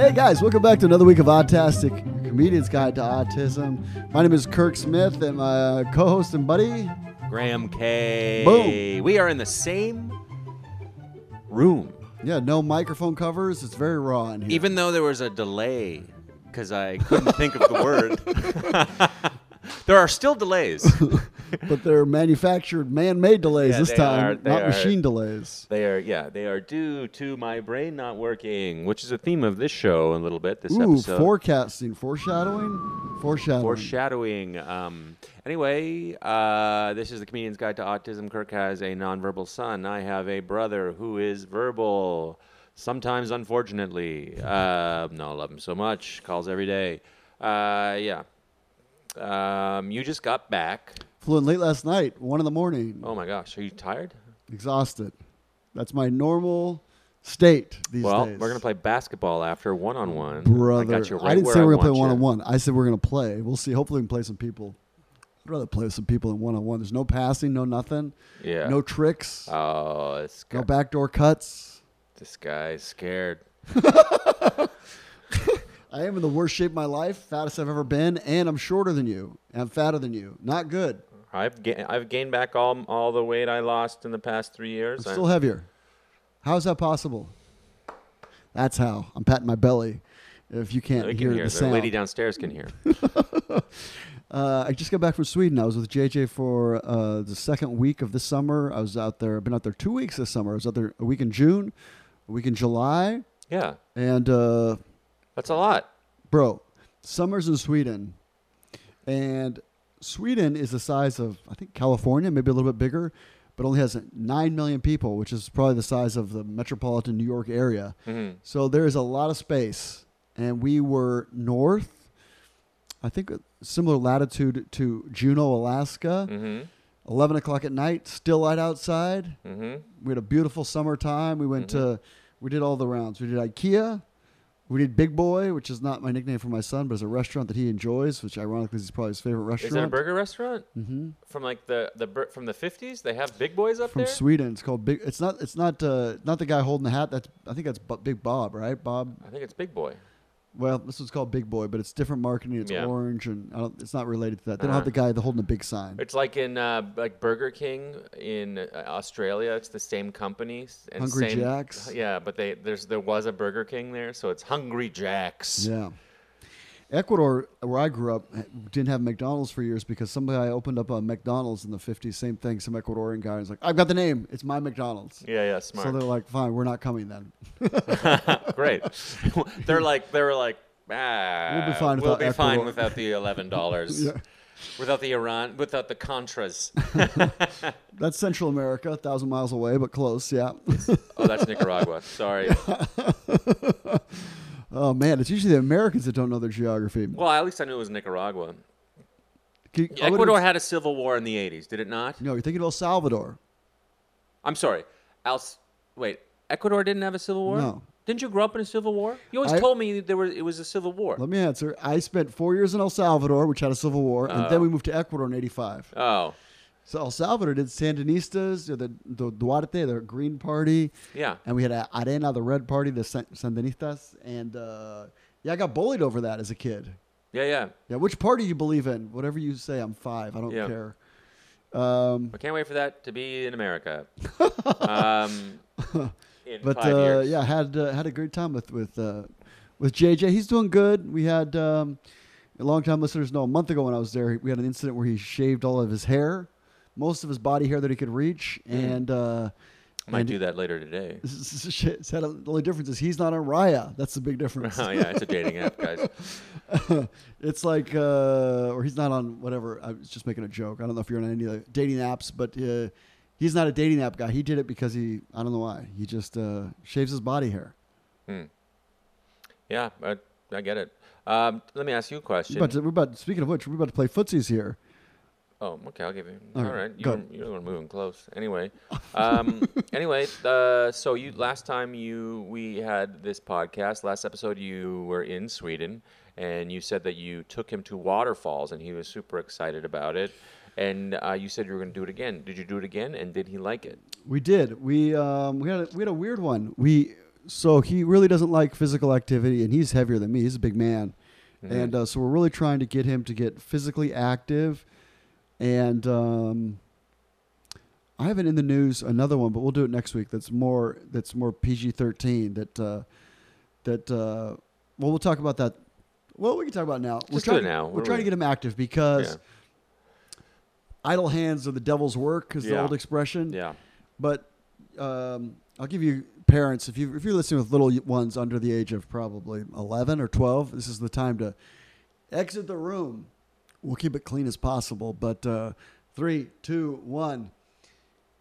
Hey guys, welcome back to another week of Autastic, comedian's guide to autism. My name is Kirk Smith, and my uh, co-host and buddy. Graham K. Boom. We are in the same room, Yeah, no microphone covers. It's very raw in here. even though there was a delay because I couldn't think of the word. there are still delays. but they're manufactured, man-made delays Yeah, this time, are- not are. machine delays. They are, yeah, they are due to my brain not working, which is a theme of this show a little bit. This Ooh, episode. forecasting, foreshadowing, foreshadowing. Foreshadowing. Um, anyway, uh, this is the Comedian's Guide to Autism. Kirk has a nonverbal son. I have a brother who is verbal, sometimes unfortunately. Uh, no, I love him so much. Calls every day. Uh, yeah. Um, you just got back. Flew in late last night, one in the morning, Oh my gosh, are you tired? exhausted. That's my normal state these well, days. Well, we're gonna play basketball after one on one. brother. I right I didn't say we're gonna play one on one. I said we're gonna play. We'll see. Hopefully, we can play some people. I'd rather play with some people in one on one. There's no passing, no nothing, Yeah. no tricks, Oh, guy, no backdoor cuts. this guy's scared. I am in the worst shape of my life, fattest I've ever been, and I'm shorter than you. And I'm fatter than you. Not good. I've ga- I've gained back all all the weight I lost in the past three years. I'm still heavier. How is that possible? That's how. I'm patting my belly. If you can't we hear can hear. the The lady downstairs can hear. Uh, I just got back from Sweden. I was with JJ for uh, the second week of this summer. I was out there. I've been out there two weeks this summer. I was out there a week in June, a week in July, Yeah, and uh, that's a lot. bro, summers in Sweden, and Sweden is the size of I think California, maybe a little bit bigger, but only has nine million people, which is probably the size of the metropolitan New York area. hmm So there is a lot of space, and we were north. I think a similar latitude to Juneau, Alaska. hmm 11 o'clock at night, still light outside. hmm We had a beautiful summertime. We went Mhm. to, we did all the rounds. We did IKEA. We did Big Boy, which is not my nickname for my son, but it's a restaurant that he enjoys, which ironically is probably his favorite restaurant. Is it a burger restaurant hmm from like the the bur- from the fifties? They have big boys up From there. From Sweden. It's called Big. It's not. It's not. Uh, not the guy holding the hat. That's. I think that's Big Bob, right? Bob. I think it's Big Boy. Well, this one's called Big Boy, but it's different marketing. It's Yeah. orange, and I don't, it's not related to that. They don't have Uh-huh. the guy holding a big sign. It's like in uh, like Burger King in uh, Australia. It's the same company. s- And Hungry same, Jack's? Yeah, but they there's there was a Burger King there, so it's Hungry Jack's. Yeah. Ecuador, where I grew up, didn't have McDonald's for years because somebody opened up a McDonald's in the 50s. Same thing. Some Ecuadorian guy was like, I've got the name. It's my McDonald's. Yeah, yeah, smart. So they're like, fine, we're not coming then. Great. they're like they were like ah, We'll be fine We'll without be fine without the eleven dollars. Yeah. Without the Iran, without the Contras. That's Central America, a thousand miles away, but close. Yeah. Oh, that's Nicaragua. Sorry. Oh, man. It's usually the Americans that don't know their geography. Well, at least I knew it was Nicaragua. Would've- Ecuador had a civil war in the '80s, did it not? No, you're thinking of El Salvador. I'm sorry. Else, wait. Ecuador didn't have a civil war. No. Didn't you grow up in a civil war? You always I- told me there was it was a civil war. Let me answer. I spent four years in El Salvador, which had a civil war, and then Oh. we moved to Ecuador in 85. Oh, So El Salvador did Sandinistas, the, the Duarte, the Green Party, yeah. and we had Arena, the Red Party, the Sandinistas, and uh, yeah, I got bullied over that as a kid. Yeah, yeah. Yeah, which party you believe in? Whatever you say, I'm five. I don't Yeah. care. Um, I can't wait for that to be in America. um, in but uh, yeah, had uh, had a great time with with uh, with JJ. He's doing good. We had um, a long time listeners know a month ago when I was there, we had an incident where he shaved all of his hair, most of his body hair that he could reach, Mm. and. Uh, Might and do that later today. Shit, a- the only difference is he's not on Raya. That's the big difference. oh yeah, it's a dating app, guys. it's like, uh, or he's not on whatever. I was just making a joke. I don't know if you're on any of the dating apps, but uh, he's not a dating app guy. He did it because he, I don't know why. He just uh, shaves his body hair. Hmm. Yeah, I, I get it. Um, let me ask you a question. But we're about. Speaking of which, we're about to play footsies here. Oh, okay. I'll give you. All right, right. You go were, you were moving close. Anyway, um, anyway. Uh, so you last time you we had this podcast. Last episode you were in Sweden, and you said that you took him to waterfalls, and he was super excited about it. And uh, you said you were going to do it again. Did you do it again? And did he like it? We did. We um, we had a, we had a weird one. We so he really doesn't like physical activity, and he's heavier than me. He's a big man, Mhm. and uh, so we're really trying to get him to get physically active. And um, I have it in the news another one, but we'll do it next week. That's more that's more PG thirteen. That uh, that uh, well, we'll talk about that. Well, we can talk about it now. we're Just do trying it now. We're What trying to get him active because Yeah. idle hands are the devil's work, is the old expression. yeah. But um, I'll give you parents if you if you're listening with little ones under the age of probably 11 or 12, this is the time to exit the room. We'll keep it clean as possible. But uh, three, two, one.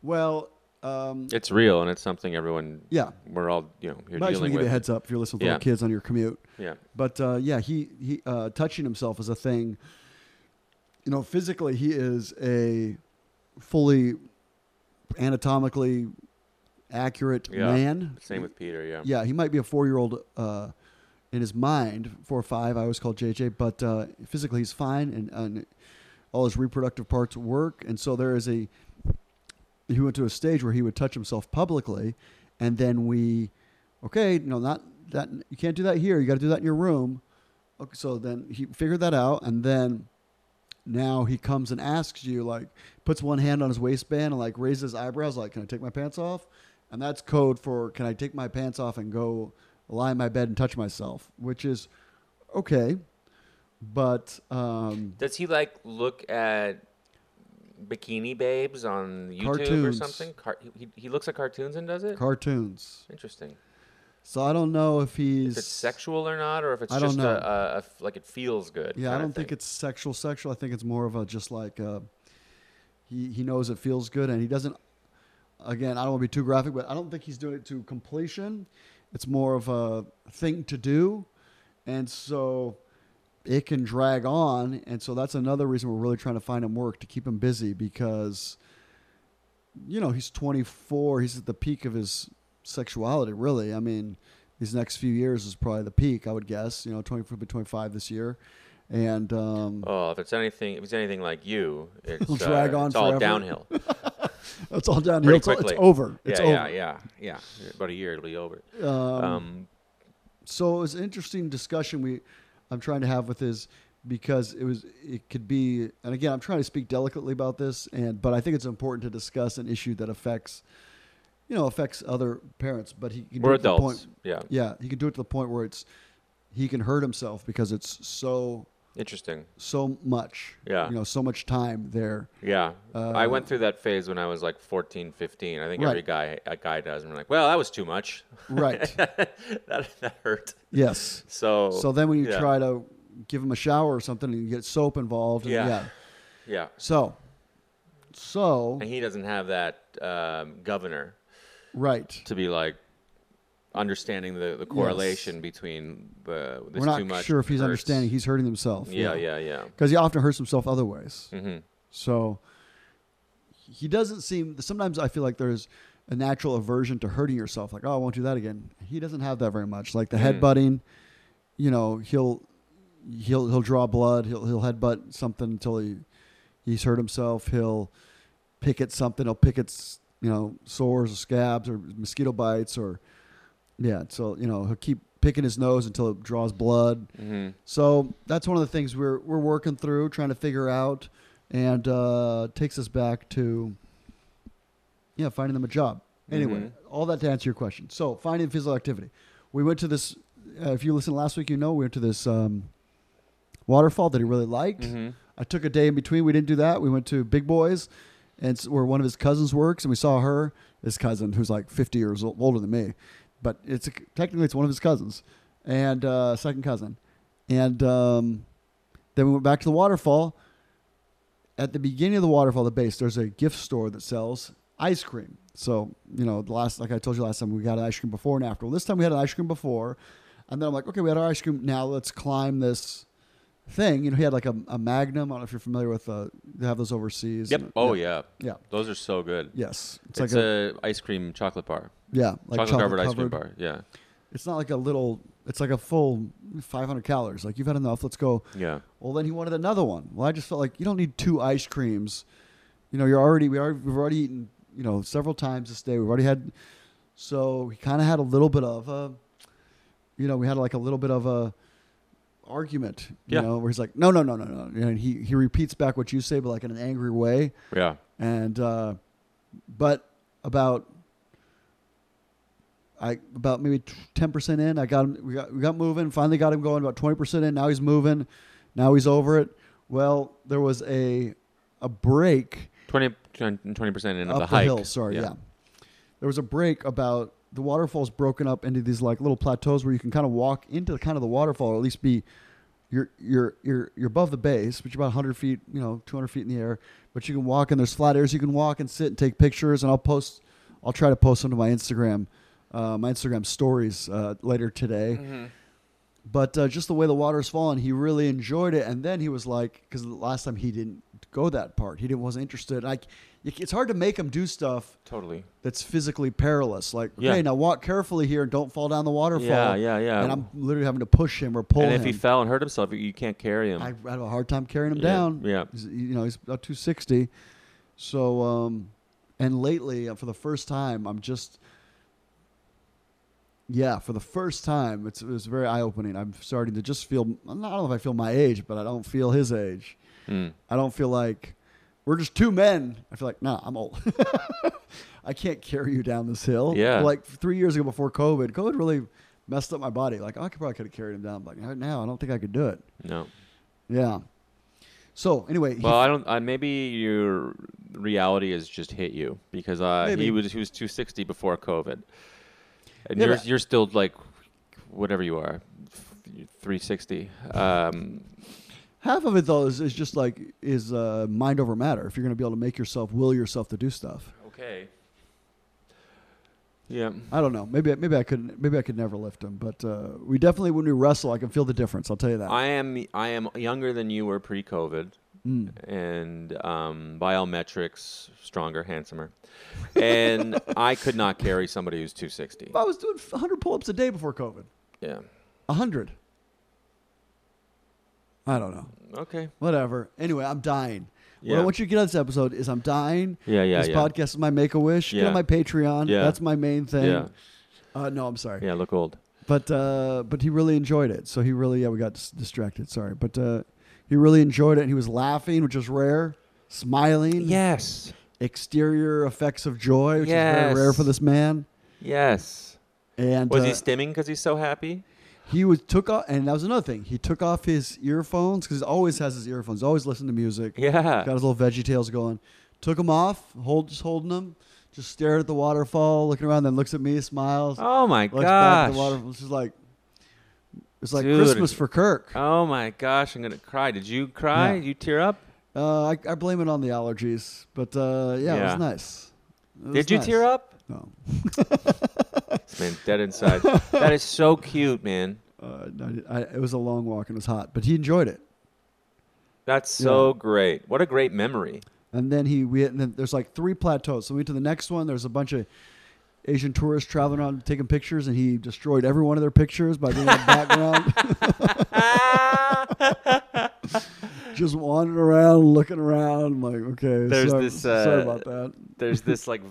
Well, um, It's real and it's something everyone yeah. we're all you know you're Might as well dealing give you a heads up if you're listening to Yeah. little kids on your commute. Yeah. But uh, yeah, he he uh, touching himself is a thing. You know, physically he is a fully anatomically accurate Yeah. man. Same with Peter. Yeah. Yeah, he might be a four-year-old uh, in his mind, four or five. I always call JJ, but uh, physically he's fine, and, and all his reproductive parts work. And so there is a. He went to a stage where he would touch himself publicly, and then we, okay, no, not that you can't do that here. You got to do that in your room. Okay, so then he figured that out, and then now he comes and asks you, like, puts one hand on his waistband and like raises his eyebrows, like, "Can I take my pants off?" And that's code for "Can I take my pants off and go lie in my bed and touch myself?" Which is okay, but um, Does he like look at bikini babes on YouTube or something? Car- he, he looks at cartoons and does it. cartoons. Interesting. So I don't know if he's If it's sexual or not, or if it's I just a, a, a like it feels good. Yeah, I don't think it's sexual. Sexual. I think it's more of a just like uh, he he knows it feels good, and he doesn't. Again, I don't want to be too graphic, but I don't think he's doing it to completion. It's more of a thing to do, and so it can drag on, and so that's another reason we're really trying to find him work to keep him busy because, you know, he's 24. He's at the peak of his sexuality. Really, I mean, these next few years is probably the peak. I would guess. You know, 24 to 25 this year, and um, Oh, if it's anything, if it's anything like you, it's, uh, it's all forever. downhill. it's all downhill. Pretty It's, it's over. It's yeah, over. yeah, yeah, yeah. About a year, it'll be over. Um, Um, so it was an interesting discussion we I'm trying to have with his because it was it could be and again I'm trying to speak delicately about this and but I think it's important to discuss an issue that affects you know affects other parents but he can we're it to the adults. point Yeah, yeah he can do it to the point where it's he can hurt himself because it's so interesting. so much Yeah. you know so much time there Yeah, Uh, I went through that phase when I was like 14, 15. I think every guy a guy does, and we're like, well, that was too much. right that that hurt. yes So so then when you yeah. try to give him a shower or something and you get soap involved and Yeah. yeah yeah, so so and he doesn't have that um, governor right to be like understanding the, the correlation between the this we're not too much sure if he's hurts. understanding he's hurting himself Yeah, yeah, yeah. because he often hurts himself other ways hmm so he doesn't seem sometimes i feel like there's a natural aversion to hurting yourself like oh i won't do that again he doesn't have that very much like the Mm. headbutting you know he'll he'll he'll draw blood he'll he'll headbutt something until he he's hurt himself he'll pick at something he'll pick at you know sores or scabs or mosquito bites or yeah so you know he'll keep picking his nose until it draws blood hmm so that's one of the things we're we're working through, trying to figure out, and uh, takes us back to yeah, finding them a job. Anyway, Mhm. all that to answer your question. So finding physical activity. We went to this. Uh, if you listened last week, you know we went to this um, waterfall that he really liked. hmm I took a day in between. We didn't do that. We went to Big Boys, and where one of his cousins works, and we saw her, his cousin, who's like 50 years old, older than me, but it's a, technically it's one of his cousins, and uh, second cousin, and um, then we went back to the waterfall. At the beginning of the waterfall, the base, there's a gift store that sells ice cream. So you know, the last like I told you last time, we got an ice cream before and after. Well, this time we had an ice cream before, and then I'm like, okay, we had our ice cream. Now let's climb this thing. You know, he had like a, a Magnum. I don't know if you're familiar with. Uh, they have those overseas. Yep. Oh yeah. yeah. Those are so good. Yes, it's, It's, like a, a, ice cream chocolate bar, yeah, like chocolate, covered ice cream bar. Yeah, It's not like a little. It's like a full 500 calories. Like you've had enough. Let's go. yeah. Well, then he wanted another one. Well, I just felt like you don't need two ice creams. You know, you're already we are we've already eaten. You know, several times this day. We've already had So he kind of had a little bit of a, you know, we had like a little bit of a argument, you Yeah. know, where he's like, no, no, no, no, no. And he, he repeats back what you say, but like in an angry way. Yeah. And, uh, but about, I, about maybe 10% in, I got him, we got, we got moving, finally got him going about 20% in. Now he's moving. Now he's over it. Well, there was a, a break 20 percent in of the the, hike. hill. Sorry, yeah. There was a break about the waterfall's broken up into these like little plateaus where you can kind of walk into kind of the waterfall, or at least be you're you're you're you're above the base, but you're about 100 feet, you know, 200 feet in the air. But you can walk, and there's flat areas you can walk and sit and take pictures. And I'll post, I'll try to post them to my Instagram, uh, my Instagram stories uh, later today. Mm-hmm. But uh, just the way the water's falling, he really enjoyed it. And then he was like, because the last time he didn't go that part, he didn't wasn't interested. Like, it's hard to make him do stuff Totally. that's physically perilous. Like, Yeah. okay, now walk carefully here and don't fall down the waterfall. Yeah, yeah, yeah. And I'm literally having to push him or pull and him. if he fell and hurt himself, you can't carry him. I have a hard time carrying him Yeah, down. yeah. He's, you know, he's about 260. So, um, and lately, uh, for the first time, I'm just, yeah, for the first time, it's, it was very eye opening. I'm starting to just feel, I don't know if I feel my age, but I don't feel his age. Mm. I don't feel like we're just two men. I feel like, nah, I'm old. I can't carry you down this hill. Yeah. Like three years ago before COVID, COVID really messed up my body. Like, I could probably could have carried him down. But like, now I don't think I could do it. No. Yeah. So anyway, Well, I don't. Uh, maybe your reality has just hit you because uh, he was he was 260 before COVID, and Yeah, you're you're still like whatever you are, 360. Um, half of it though is, is just like is uh, mind over matter. If you're going to be able to make yourself will yourself to do stuff. okay. Yeah. I don't know. Maybe maybe I could maybe I could never lift him, but uh, we definitely when we wrestle, I can feel the difference. I'll tell you that. I am I am younger than you were pre-COVID, Mm. and um, by all metrics, stronger, handsomer, and I could not carry somebody who's 260. If I was doing 100 pull-ups a day before COVID, Yeah. 100. I don't know. Okay. Whatever. Anyway, I'm dying. What I want you to get on this episode is I'm dying. Yeah. Yeah. this yeah. podcast is my make a wish. Yeah. Get Yeah. on my Patreon. Yeah. That's my main thing. Yeah. Uh, no, I'm sorry. Yeah. Look old. But uh, but he really enjoyed it. So he really yeah we got dis- distracted. Sorry, but uh, he really enjoyed it. and He was laughing, which is rare. Smiling. Yes. Exterior effects of joy, which is very rare for this man. Yes. And Was uh, he stimming because he's so happy? he was took off, and that was another thing. He took off his earphones because he always has his earphones. Always listen to music. Yeah. Got his little Veggie Tales going. Took them off. Hold just holding them. Just stared at the waterfall, looking around. Then looks at me, smiles. Oh my looks back at gosh. the waterfall. It's just like it's like Dude. Christmas for Kirk. Oh my gosh, I'm gonna cry. Did you cry? Yeah. Did you tear up? Uh, I, I blame it on the allergies, but uh, yeah, it was nice. It was Did you nice. tear up? No, man dead inside. that is so cute, man. uh, no, I, it was a long walk and it was hot, but he enjoyed it. That's so Yeah. great. What a great memory. And then he we and then there's like three plateaus. So we went to the next one. There's a bunch of Asian tourists traveling around taking pictures, and he destroyed every one of their pictures by being in the background. Just wandering around, looking around. I'm like, okay, There's sorry, this, sorry uh, about that. There's this like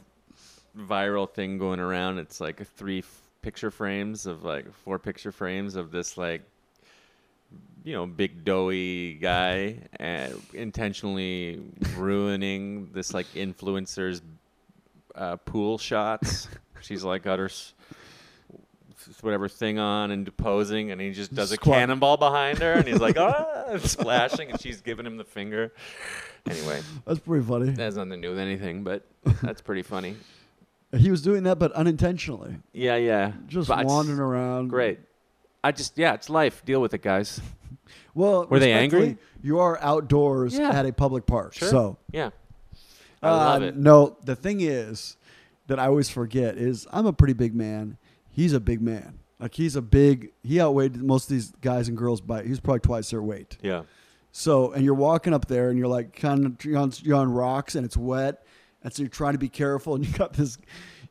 viral thing going around. It's like three f- picture frames of like four picture frames of this like you know big doughy guy and intentionally ruining this like influencer's uh, pool shots. She's like got her s- whatever thing on and posing, and he just does a cannonball behind her, and he's like ah, splashing, and she's giving him the finger. Anyway, That's pretty funny. that has nothing to do with anything, but that's pretty funny. He was doing that, but unintentionally, Yeah, yeah. just But it's wandering around. Great. I just yeah, it's life. Deal with it, guys. Well, Were they angry? You are outdoors Yeah. at a public park, Sure. so Yeah. I love Uh, it. No, the thing is that I always forget is I'm a pretty big man. He's a big man. Like he's a big. He outweighed most of these guys and girls by. He's probably twice their weight. Yeah. So, and you're walking up there, and you're like kind of you're on, you're on rocks, and it's wet, and so you're trying to be careful, and you got this.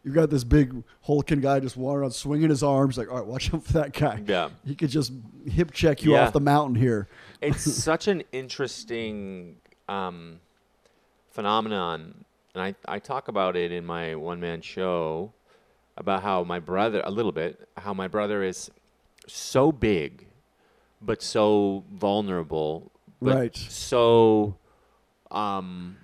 You got this big hulking guy just wandering around, swinging his arms, like, all right, watch out for that guy. Yeah. He could just hip check you Yeah. off the mountain here. It's such an interesting um, phenomenon, and I, I talk about it in my one man show about how my brother a little bit how my brother is so big, but so vulnerable, but Right. so um,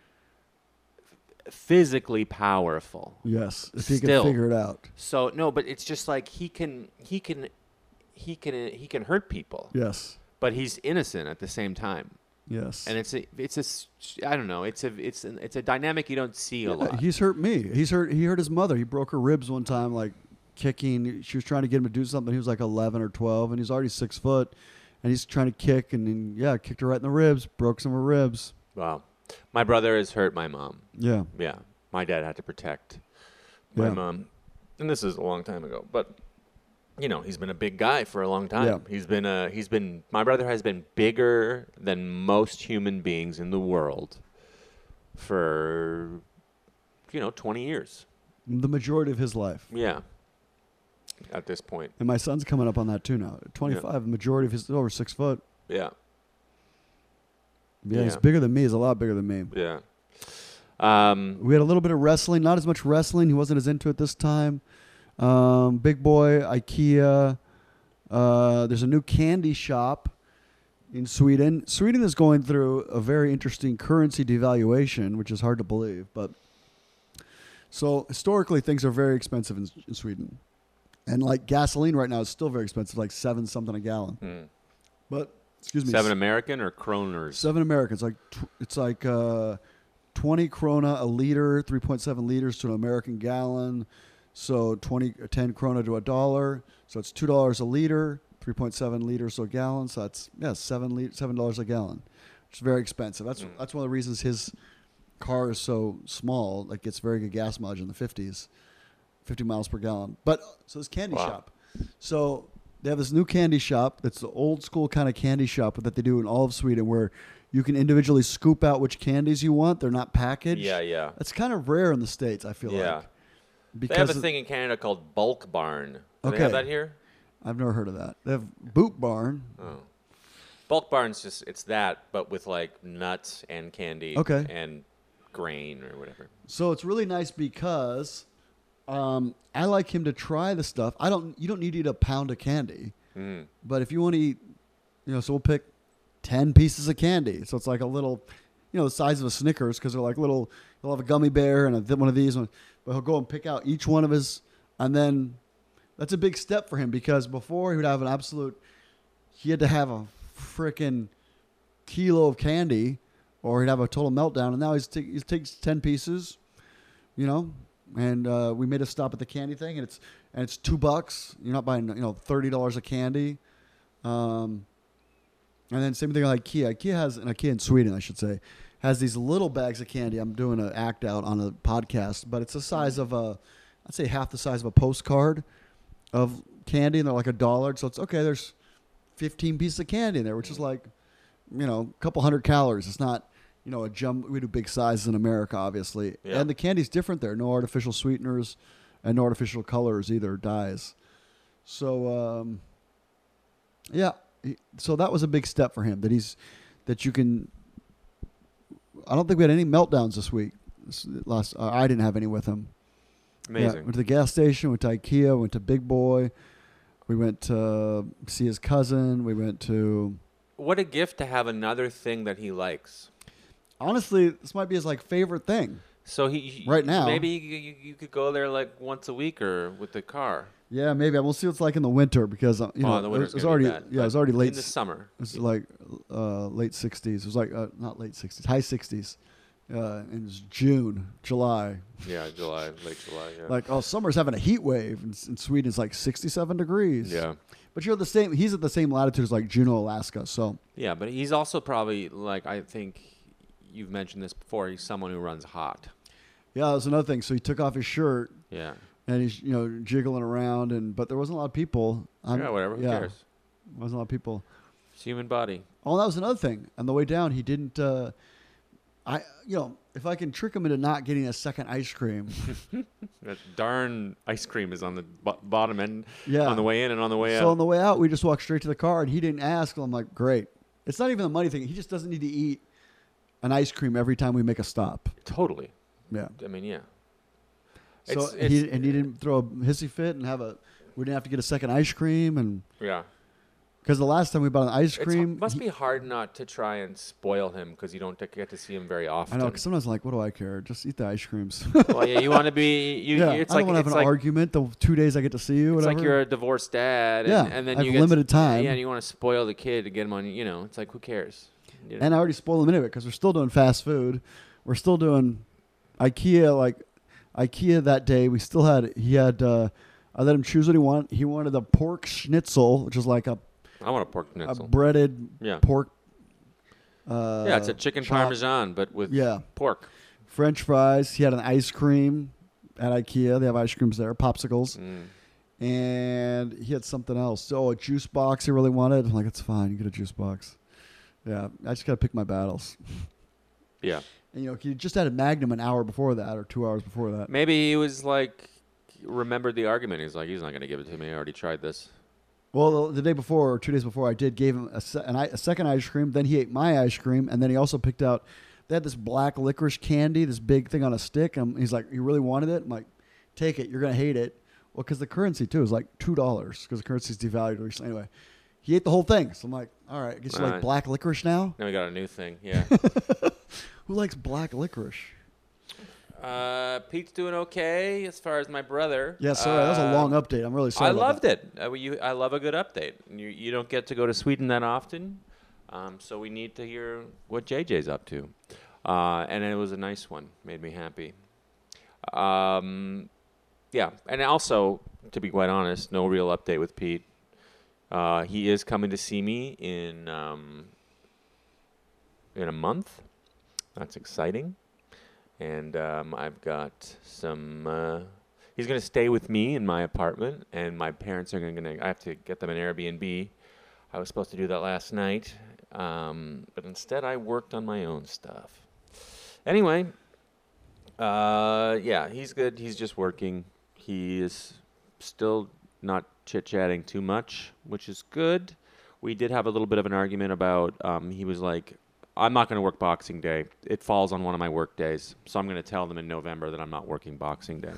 physically powerful. Yes, if he Still. can figure it out. So no, but it's just like he can he can he can he can hurt people, Yes, but he's innocent at the same time. Yes. And it's a it's a I don't know it's a it's an, it's a dynamic you don't see a Yeah, lot. He's hurt me. He's hurt. He hurt his mother. He broke her ribs one time, like kicking. She was trying to get him to do something. He was like 11 or 12, and he's already six foot, and he's trying to kick, and then, yeah, kicked her right in the ribs, broke some of her ribs. Wow, my brother has hurt my mom. Yeah, Yeah, my dad had to protect my Yeah. mom, and this is a long time ago. But you know, he's been a big guy for a long time. Yeah. He's been a he's been my brother has been bigger than most human beings in the world for you know twenty years. the majority of his life. Yeah, at this point. And my son's coming up on that too now. 25, the majority of his over six foot. Yeah, Yeah, he's bigger than me. He's a lot bigger than me. yeah. Um, We had a little bit of wrestling, not as much wrestling. He wasn't as into it this time. Um, Big Boy, IKEA. Uh, there's a new candy shop in Sweden. Sweden is going through a very interesting currency devaluation, which is hard to believe. But so historically, things are very expensive in, in Sweden, and like gasoline right now is still very expensive, like seven something a gallon. hmm. But excuse me, seven American or kroners? Seven Americans, like tw- it's like uh, twenty krona a liter, three point seven liters to an American gallon. So 20, uh, 10 krona to a dollar. So it's two dollars a liter, three point seven liters to a gallon. So that's yeah, seven li- seven dollars a gallon. It's very expensive. That's Mm. that's one of the reasons his car is so small. Like gets very good gas mileage in the fifties, fifty miles per gallon. But so this candy Wow. shop. So they have this new candy shop that's the old school kind of candy shop that they do in all of Sweden where you can individually scoop out which candies you want. They're not packaged. Yeah, yeah. It's kind of rare in the States, I feel Yeah. like. They have a thing in Canada called Bulk Barn. Do they Okay. have that here? I've never heard of that. They have Boot Barn. Oh. Bulk Barn's just it's that, but with like nuts and candy Okay. and grain or whatever. So it's really nice because um, I like him to try the stuff. I don't. You don't need to eat a pound of candy, Mm. but if you want to eat, you know, so we'll pick ten pieces of candy. So it's like a little, you know, the size of a Snickers because they're like little. He'll have a gummy bear and a, one of these, one, but he'll go and pick out each one of his, and then that's a big step for him because before he would have an absolute. He had to have a freaking kilo of candy, or he'd have a total meltdown. And now he's t- he takes ten pieces, you know, and uh, we made a stop at the candy thing, and it's and it's two bucks. You're not buying you know thirty dollars of candy. Um, and then same thing like IKEA. IKEA has an IKEA in Sweden, I should say, has these little bags of candy. I'm doing an act out on a podcast, but it's the size of a, I'd say half the size of a postcard of candy, and they're like a dollar. So it's okay. There's 15 pieces of candy in there, which is like, you know, a couple hundred calories. It's not, you know, a jump. We do big sizes in America, obviously, Yeah. and the candy's different there. No artificial sweeteners, and no artificial colors either, dyes. So, um, yeah. So that was a big step for him that he's that you can. I don't think we had any meltdowns this week. This last, uh, I didn't have any with him. Yeah, Amazing. went to the gas station, went to IKEA, went to Big Boy. We went to see his cousin. We went to. What a gift to have another thing that he likes. Honestly, this might be his like favorite thing. So he, he- Right now. maybe you, you, you could go there like once a week or with the car. Yeah, maybe. We'll see what it's like in the winter because uh, you oh, know the it was, already bad, yeah it was already late. in the summer. It was like uh, late sixties. It was like uh, not late sixties, high sixties. Uh, and it was June, July. Yeah, July, late July. Yeah. Like oh, summer's having a heat wave in, in Sweden. It's like sixty-seven degrees. yeah. but you're the same. He's at the same latitude as like Juneau, Alaska. So Yeah, but he's also probably like I think you've mentioned this before. He's someone who runs hot. yeah, that was another thing. So he took off his shirt Yeah. And he's you know jiggling around and but there wasn't a lot of people. I'm- yeah, whatever. Who yeah, cares? Wasn't a lot of people. It's human body. Oh, that was another thing. On the way down, he didn't. Uh, I you know if I can trick him into not getting a second ice cream. That darn ice cream is on the bo- bottom end. Yeah. On the way in and on the way so out. So on the way out, we just walked straight to the car, and he didn't ask. I'm like, great. It's not even the money thing. He just doesn't need to eat an ice cream every time we make a stop. totally. Yeah. I mean, yeah. So It's- he it's- and he didn't throw a hissy fit and have a. We didn't have to get a second ice cream and Yeah. because the last time we bought an ice cream, It cream, must he- be hard not to try and spoil him because you don't get to see him very often. I know. Cause sometimes I'm like, what do I care? Just eat the ice creams. well, yeah, you want to be. You, yeah, it's I like don't want to have an like, argument the two days I get to see you. It's Whatever. like you're a divorced dad, and, Yeah, and then I you have get limited time. Yeah, and you want to spoil the kid to get him on. You know, it's like who cares? You know? and I already spoiled them anyway because we're still doing fast food. We're still doing IKEA. Like IKEA that day, we still had he had. Uh, I let him choose what he wanted. He wanted a pork schnitzel, which is like a, I want a pork a schnitzel. breaded yeah, pork. Uh, yeah, it's a chicken chop. parmesan, but with Yeah, pork. French fries. He had an ice cream at IKEA. They have ice creams there, popsicles, Mm. and he had something else. Oh, a juice box. He really wanted. I'm like, it's fine. You get a juice box. Yeah, I just gotta pick my battles. Yeah, And, you know, he just had a Magnum an hour before that, or two hours before that. maybe he was like remembered the argument. He's like, he's not going to give it to me. I already tried this. Well, the, day before or two days before, I did gave him a, se- an, i- a second ice cream. Then he ate my ice cream, and then he also picked out. They had this black licorice candy, this big thing on a stick. And he's like, "You really wanted it?" I'm like, "Take it. You're gonna hate it." Well, because the currency too is like two dollars because the currency's devalued recently. Anyway, he ate the whole thing. So I'm like, "All right, I guess you like Right. black licorice now." Now we got a new thing. Yeah. Who likes black licorice? uh, Pete's doing okay as far as my brother. Yeah, sorry, that was a Uh, long update. I'm really sorry. I about loved that. it. Uh, you, I love a good update. You, you don't get to go to Sweden that often, um, so we need to hear what JJ's up to. Uh, and it was a nice one. Made me happy. Um, yeah, and also, to be quite honest, no real update with Pete. Uh, he is coming to see me in um, in a month. That's exciting. And um, I've got some. Uh, he's going to stay with me in my apartment, and my parents are going to. I have to get them an Airbnb. I was supposed to do that last night, um, but instead I worked on my own stuff. Anyway, uh, yeah, he's good. He's just working. He is still not chit chatting too much, which is good. We did have a little bit of an argument about. Um, he was like, "I'm not going to work Boxing Day. It falls on one of my work days, so I'm going to tell them in November that I'm not working Boxing Day."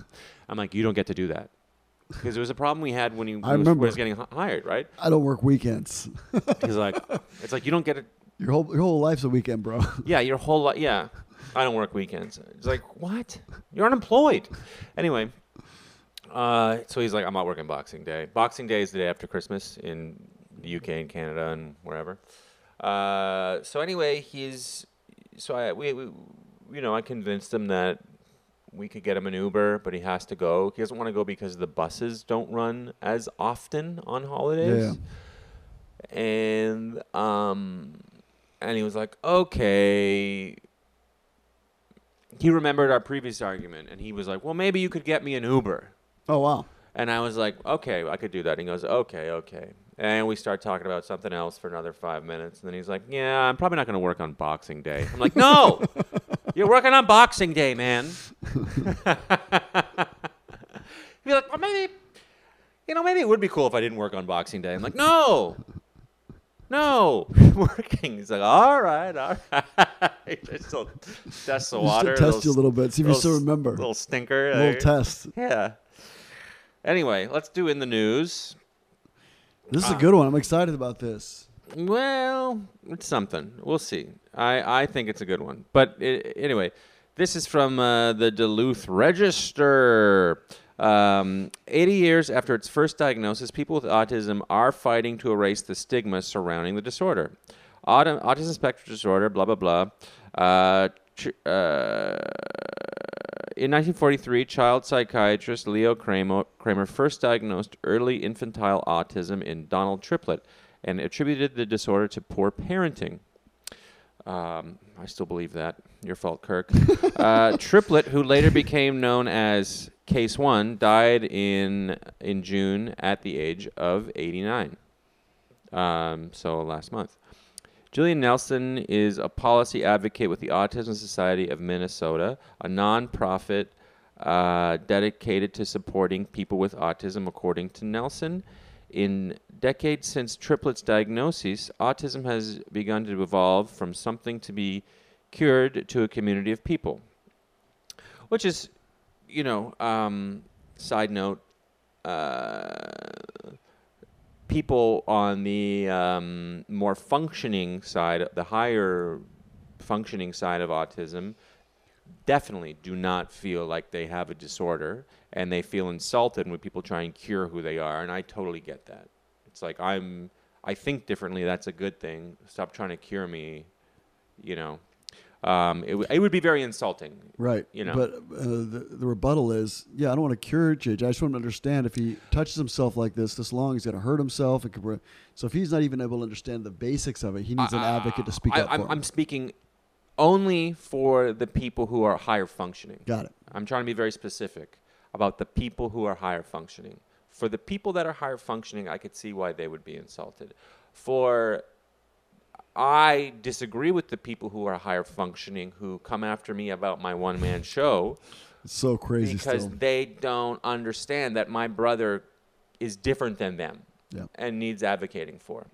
I'm like, "You don't get to do that." Because there was a problem we had when he I was, remember. was getting h- hired, right? I don't work weekends. He's like, "It's like you don't get it. Your whole your whole life's a weekend, bro. Yeah, your whole life. Yeah, I don't work weekends. It's like what? You're unemployed. Anyway, uh, so he's like, I'm not working Boxing Day. Boxing Day is the day after Christmas in the UK and Canada and wherever. Uh, so anyway, he's so I we, we you know I convinced him that we could get him an Uber, but he has to go. He doesn't want to go because the buses don't run as often on holidays. And um, and he was like, okay. He remembered our previous argument, and he was like, well, maybe you could get me an Uber. Oh wow. And I was like, okay, I could do that. And he goes, okay, okay. And we start talking about something else for another five minutes. And then he's like, yeah, I'm probably not going to work on Boxing Day. I'm like, no, you're working on Boxing Day, man. He'd be like, well, maybe, you know, maybe it would be cool if I didn't work on Boxing Day. I'm like, no, no, working. He's like, all right, all right. Just a little test the Just water. to test you a little bit, see if you still remember. Little stinker. little there. test. Yeah. Anyway, let's do in the news. This is a good one. I'm excited about this. Well, it's something. We'll see. I, I think it's a good one. But i anyway, this is from uh, the Duluth Register. Um, 80 years after its first diagnosis, people with autism are fighting to erase the stigma surrounding the disorder. Autism, autism spectrum disorder, blah, blah, blah. Uh, tr- uh, in 1943, child psychiatrist Leo Kanner, Kanner first diagnosed early infantile autism in Donald Triplett and attributed the disorder to poor parenting. Um, I still believe that. Your fault, Kirk. uh, Triplett, who later became known as Case One, died in in June at the age of 89. Um, so last month. Jillian Nelson is a policy advocate with the Autism Society of Minnesota, a nonprofit uh, dedicated to supporting people with autism, according to Nelson. In decades since Triplett's diagnosis, autism has begun to evolve from something to be cured to a community of people, which is you know, um, side note, uh, people on the um, more functioning side, the higher functioning side of autism, definitely do not feel like they have a disorder and they feel insulted when people try and cure who they are. And I totally get that. It's like I'm, I think differently. That's a good thing. Stop trying to cure me. You know, um, it, w- it would be very insulting. Right. You know. But uh, the, the rebuttal is, yeah, I don't want to cure JJ. I just want him to understand if he touches himself like this this long, he's going to hurt himself. Could, so if he's not even able to understand the basics of it, he needs an advocate to speak I, up I'm, for him. I'm speaking only for the people who are higher functioning. Got it. I'm trying to be very specific about the people who are higher functioning. For the people that are higher functioning, I could see why they would be insulted. For I disagree with the people who are higher functioning who come after me about my one man show It's so crazy because still. they don't understand that my brother is different than them Yeah. and needs advocating for.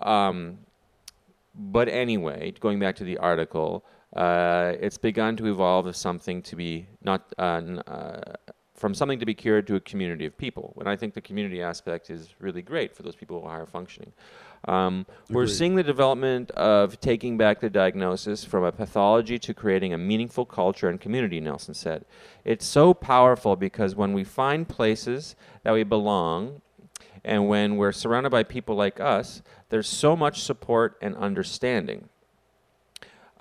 Um, but anyway, going back to the article, uh, it's begun to evolve as something to be not uh, uh, from something to be cured to a community of people. And I think the community aspect is really great for those people who are higher functioning. Um, we're seeing the development of taking back the diagnosis from a pathology to creating a meaningful culture and community, Nelson said. It's so powerful because when we find places that we belong, and when we're surrounded by people like us, there's so much support and understanding.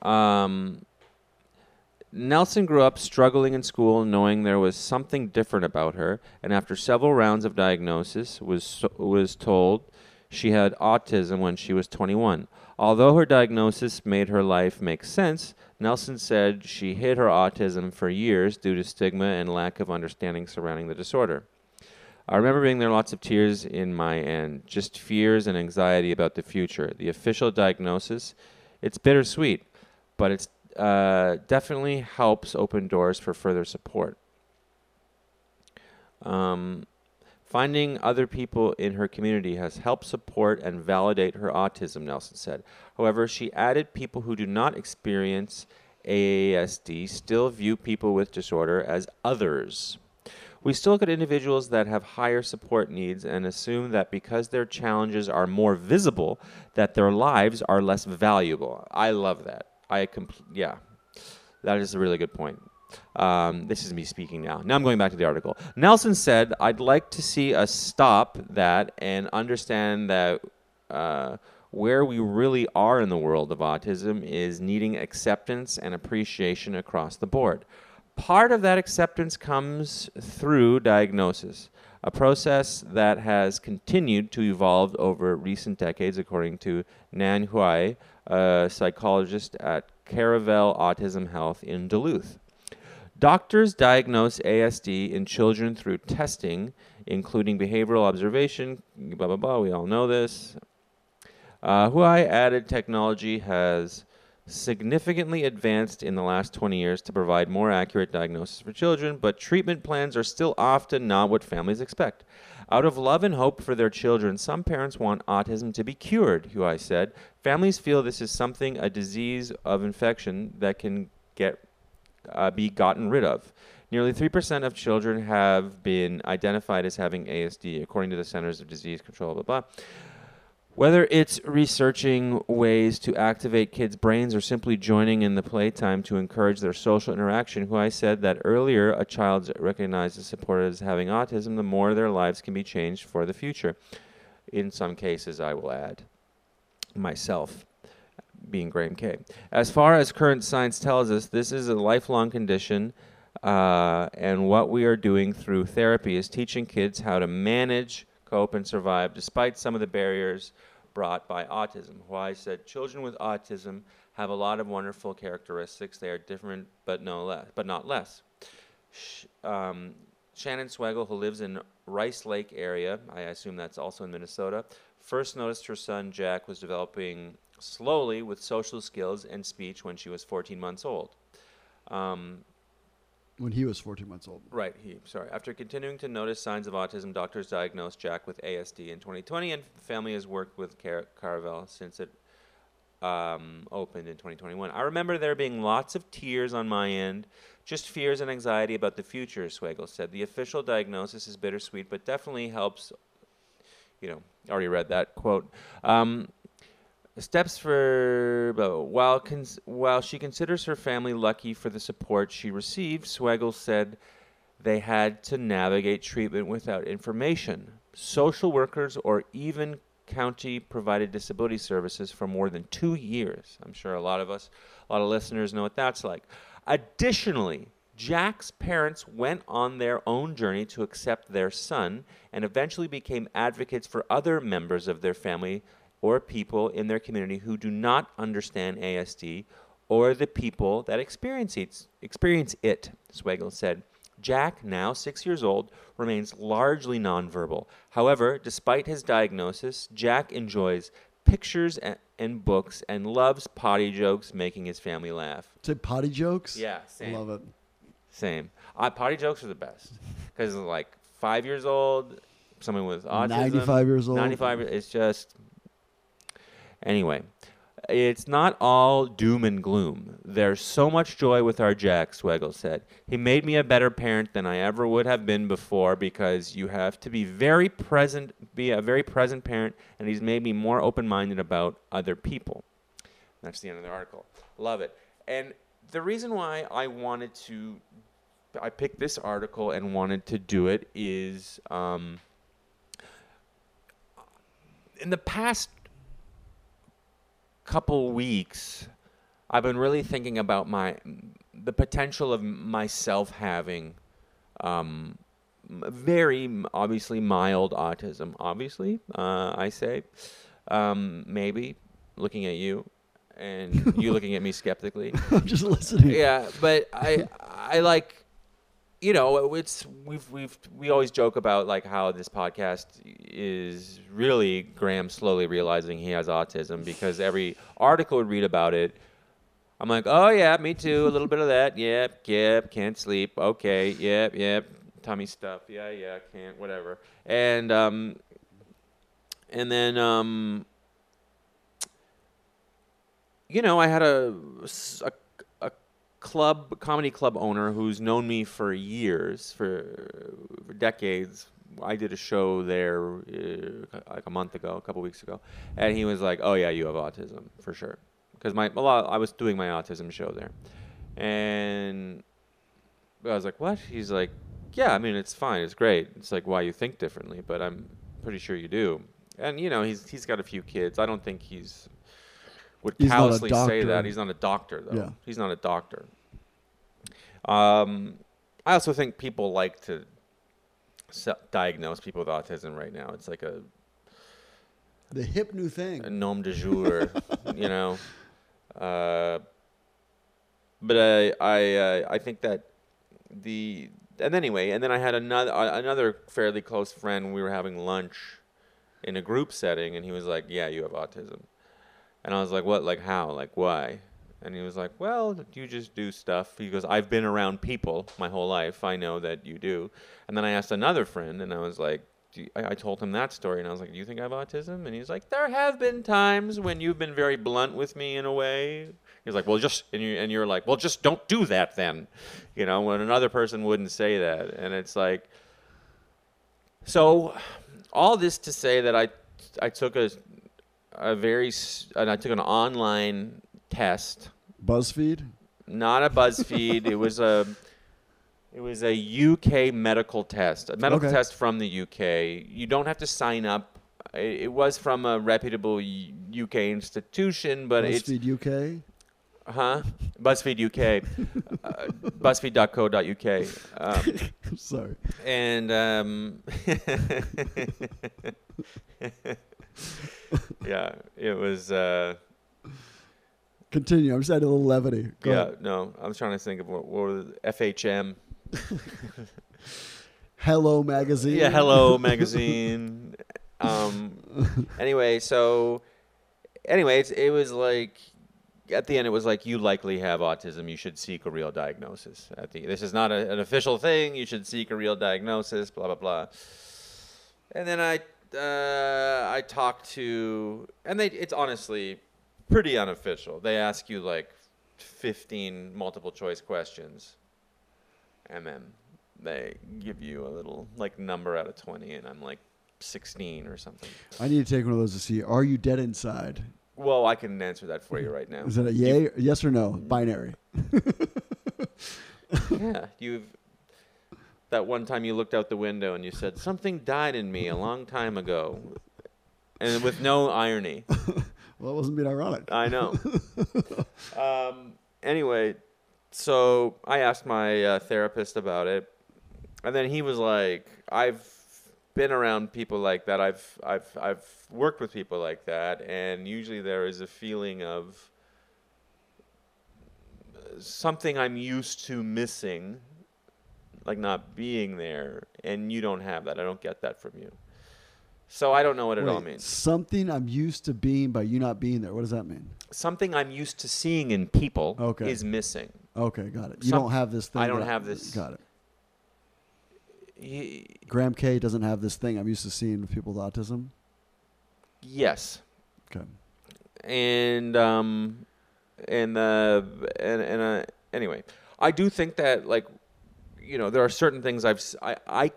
Um, Nelson grew up struggling in school, knowing there was something different about her, and after several rounds of diagnosis, was was told she had autism when she was 21. Although her diagnosis made her life make sense, Nelson said she hid her autism for years due to stigma and lack of understanding surrounding the disorder. I remember being there lots of tears in my end, just fears and anxiety about the future. The official diagnosis, it's bittersweet, but it uh, definitely helps open doors for further support. Um, finding other people in her community has helped support and validate her autism, Nelson said. However, she added people who do not experience AASD still view people with disorder as others. We still look at individuals that have higher support needs and assume that because their challenges are more visible, that their lives are less valuable. I love that. I compl- yeah, that is a really good point. Um, this is me speaking now. Now I'm going back to the article. Nelson said, "I'd like to see us stop that and understand that." Uh, where we really are in the world of autism is needing acceptance and appreciation across the board. Part of that acceptance comes through diagnosis, a process that has continued to evolve over recent decades, according to Nan Huai, a psychologist at Caravel Autism Health in Duluth. Doctors diagnose ASD in children through testing, including behavioral observation, blah, blah, blah. We all know this. Uh, Huai added technology has significantly advanced in the last 20 years to provide more accurate diagnosis for children, but treatment plans are still often not what families expect. Out of love and hope for their children, some parents want autism to be cured, Huai said. Families feel this is something, a disease of infection that can get uh, be gotten rid of. Nearly 3% of children have been identified as having ASD, according to the Centers of Disease Control, blah, blah. Whether it's researching ways to activate kids' brains or simply joining in the playtime to encourage their social interaction, Huai said that earlier a child's recognized and supported as having autism, the more their lives can be changed for the future. In some cases, I will add myself being Graham K. As far as current science tells us, this is a lifelong condition, uh, and what we are doing through therapy is teaching kids how to manage, cope, and survive despite some of the barriers brought by autism. Huai said children with autism have a lot of wonderful characteristics. They are different, but no less, but not less. Um, Shannon Swagel, who lives in Rice Lake area, I assume that's also in Minnesota, first noticed her son Jack was developing slowly with social skills and speech when she was 14 months old. Um, when he was 14 months old. Right. He sorry. After continuing to notice signs of autism, doctors diagnosed Jack with ASD in 2020, and the family has worked with Car- Caravel since it um, opened in 2021. I remember there being lots of tears on my end, just fears and anxiety about the future, Swagel said. The official diagnosis is bittersweet, but definitely helps. You know, already read that quote. Um, steps for but while cons- while she considers her family lucky for the support she received, Swagel said they had to navigate treatment without information. Social workers or even county provided disability services for more than two years. I'm sure a lot of us, a lot of listeners know what that's like. Additionally, Jack's parents went on their own journey to accept their son and eventually became advocates for other members of their family or people in their community who do not understand ASD or the people that experience it, experience it Swagel said. Jack, now six years old, remains largely nonverbal. However, despite his diagnosis, Jack enjoys pictures and, and books and loves potty jokes, making his family laugh. Say potty jokes. Yeah, same. love it. Same. Uh, potty jokes are the best because like five years old, someone with autism, 95 years old. 95. It's just anyway. It's not all doom and gloom. There's so much joy with our Jack, Swagel said. He made me a better parent than I ever would have been before because you have to be very present, be a very present parent, and he's made me more open minded about other people. That's the end of the article. Love it. And the reason why I wanted to, I picked this article and wanted to do it is um, in the past couple weeks, I've been really thinking about my the potential of myself having um, very obviously mild autism. Obviously, uh, I say um, maybe looking at you and you looking at me skeptically. I'm just listening. Yeah, but I I like you know it's we've we've we always joke about like how this podcast is really Graham slowly realizing he has autism because every article we read about it I'm like, "Oh yeah, me too, a little bit of that. Yep, yep, can't sleep. Okay, yep, yep, tummy stuff. Yeah, yeah, can't whatever." And um and then um you know, I had a- a club, comedy club owner who's known me for years, for, for decades. I did a show there uh, like a month ago, a couple weeks ago, and he was like, "Oh yeah, you have autism for sure," because my a lot I was doing my autism show there, and I was like, "What?" He's like, "Yeah, I mean it's fine, it's great. It's like why you think differently, but I'm pretty sure you do." And you know, he's he's got a few kids. I don't think he's would He's callously say that. He's not a doctor, though. Yeah. He's not a doctor. Um, I also think people like to se- diagnose people with autism right now. It's like a, The hip new thing, a nom de jour, you know. Uh, but I I uh, I think that the and anyway, and then I had another uh, another fairly close friend. We were having lunch in a group setting, and he was like, "Yeah, you have autism," and I was like, "What? Like how? Like why?" And he was like, "Well, you just do stuff." He goes, "I've been around people my whole life. I know that you do." And then I asked another friend, and I was like, I told him that story, and I was like, "Do you think I have autism?" And he's like, "There have been times when you've been very blunt with me in a way." He's like, "Well, just," and you and you're like, "Well, just don't do that then," you know, when another person wouldn't say that, and it's like, so, all this to say that I I took a a very and I took an online test BuzzFeed. not a BuzzFeed. it was a it was a UK medical test, a medical Okay. test from the UK. You don't have to sign up. It, it was from a reputable UK institution, but it's BuzzFeed UK. huh BuzzFeed UK, uh, BuzzFeed.co.uk, um, Sorry. and um, yeah, it was. Uh, Continue. I'm just adding a little levity. Go yeah, ahead. no, I was trying to think of what, what? FHM. Hello magazine. Yeah, Hello magazine. um, anyway, so anyway, it's, it was like at the end, it was like you likely have autism. You should seek a real diagnosis. At the this is not a, an official thing. You should seek a real diagnosis. Blah blah blah. And then I uh, I talked to, and they it's honestly pretty unofficial. They ask you like 15 multiple choice questions, and then they give you a little like number out of 20, and I'm like 16 or something. I need to take one of those to see. Are you dead inside? Well, I can answer that for you right now. Is it a yay, yes or no? Binary. yeah, you've that one time you looked out the window and you said something died in me a long time ago, and with no irony. Well, it wasn't being ironic. I know. um, anyway, so I asked my uh, therapist about it, and then he was like, "I've been around people like that. I've I've I've worked with people like that, and usually there is a feeling of something I'm used to missing, like not being there, and you don't have that. I don't get that from you. So I don't know what it all means. Something I'm used to being by you not being there. What does that mean? Something I'm used to seeing in people Okay. is missing. Okay, got it. You Some- don't have this thing. I don't have this- Got it. Y- Graham K doesn't have this thing I'm used to seeing with people with autism. yes. Okay. and um and uh and and uh anyway i do think that like you know there are certain things i've i i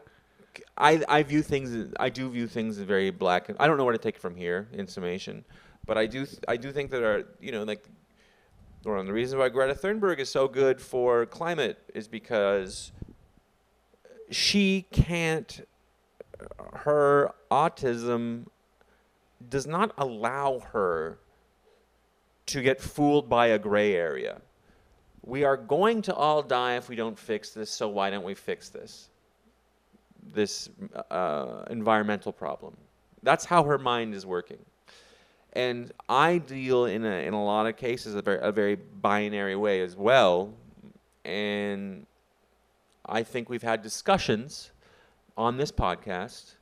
I, I view things I do view things as very black I don't know where to take it from here in summation but I do I do think that are you know like one of the reasons why Greta Thunberg is so good for climate is because she can't her autism does not allow her to get fooled by a gray area. We are going to all die if we don't fix this, so why don't we fix this? This uh, environmental problem. That's how her mind is working. And I deal in a, in a lot of cases a very, a very binary way as well. And I think we've had discussions on this podcast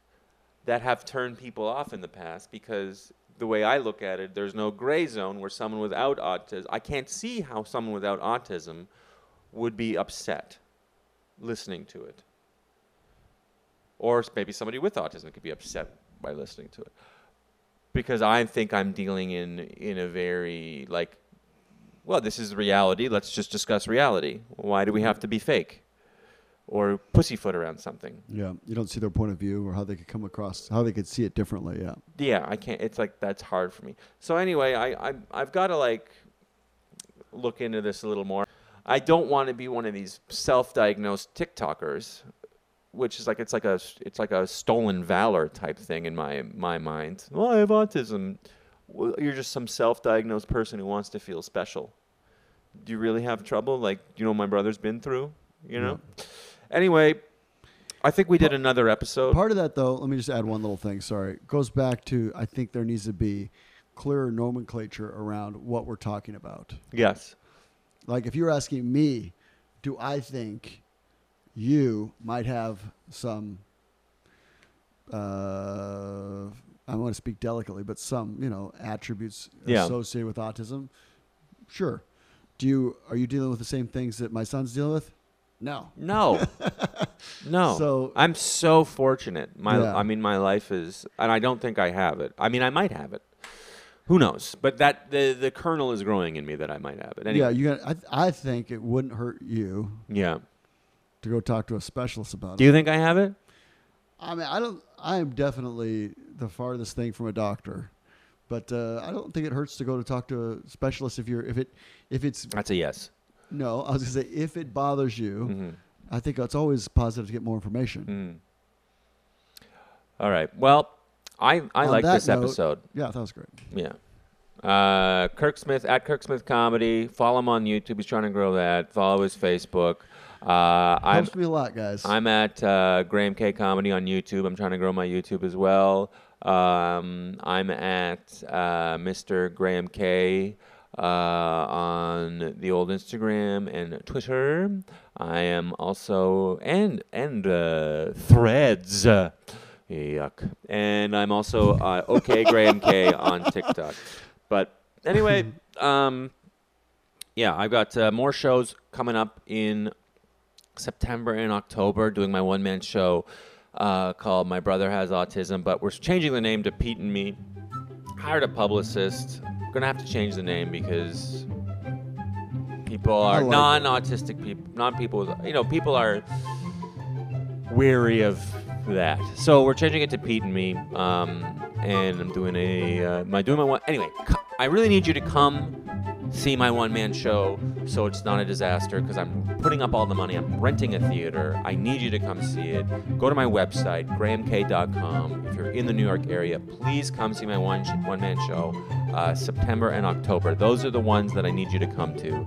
that have turned people off in the past because the way I look at it, there's no gray zone where someone without autism, I can't see how someone without autism would be upset listening to it. Or maybe somebody with autism could be upset by listening to it. Because I think I'm dealing in in a very like well, this is reality, let's just discuss reality. Why do we have to be fake? Or pussyfoot around something? Yeah, you don't see their point of view or how they could come across, how they could see it differently. Yeah. yeah i can't it's like that's hard for me. So anyway i, I i've got to like look into this a little more. I don't want to be one of these self-diagnosed tiktokers which is like it's like a it's like a stolen valor type thing in my my mind. Well i have autism. Well, you're just some self-diagnosed person who wants to feel special. Do you really have trouble? Like you know what my brother's been through you know anyway i think we did another episode Part of that, though, let me just add one little thing. Sorry, goes back to I think there needs to be clearer nomenclature around what we're talking about. yes Like if you're asking me, do I think you might have some? Uh, I want to speak delicately, but some you know attributes Yeah. associated with autism. Sure. Do you are you dealing with the same things that my son's dealing with? No. No, no. So- I'm so fortunate. My, Yeah. I mean, my life is, and I don't think I have it. I mean, I might have it. Who knows? But that the the kernel is growing in me that I might have it. Anyway, Yeah, you. I, I think it wouldn't hurt you yeah. to go talk to a specialist about it. Do it. you think I have it? I mean, I don't. I am definitely the farthest thing from a doctor, but uh, I don't think it hurts to go to talk to a specialist if you're if it if it's That's a yes. No. I was gonna say if it bothers you, hmm I think it's always positive to get more information. Mm. All right. Well, I I like this note- episode. Yeah, that was great. Yeah. Uh, Kirk Smith at Kirk Smith Comedy. Follow him on YouTube. He's trying to grow that. Follow his Facebook. Uh, I'm Helps me a lot, guys. I'm at uh, Graham K Comedy on YouTube. I'm trying to grow my YouTube as well. Um, I'm at uh, Mr. Graham K uh, on the old Instagram and Twitter. I am also and and uh, Threads. Yuck. And I'm also uh, OK Graham K on TikTok. But anyway, um, yeah, I've got uh, more shows coming up in September and October doing my one man show uh, called My Brother Has Autism, but we're changing the name to Pete and Me. Hired a publicist. Gonna have to change the name because people are like non-autistic people, non-people. You know, people are weary of that. So we're changing it to Pete and me, um, and I'm doing a uh, my doing my one. Anyway, I really need you to come see my one man show so it's not a disaster because I'm putting up all the money. I'm renting a theater. I need you to come see it. Go to my website, grahamk.com. If you're in the New York area, please come see my one, one man show uh, September and October. Those are the ones that I need you to come to.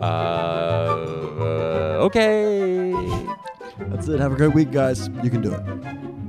Uh, okay. That's it. Have a great week, guys. You can do it.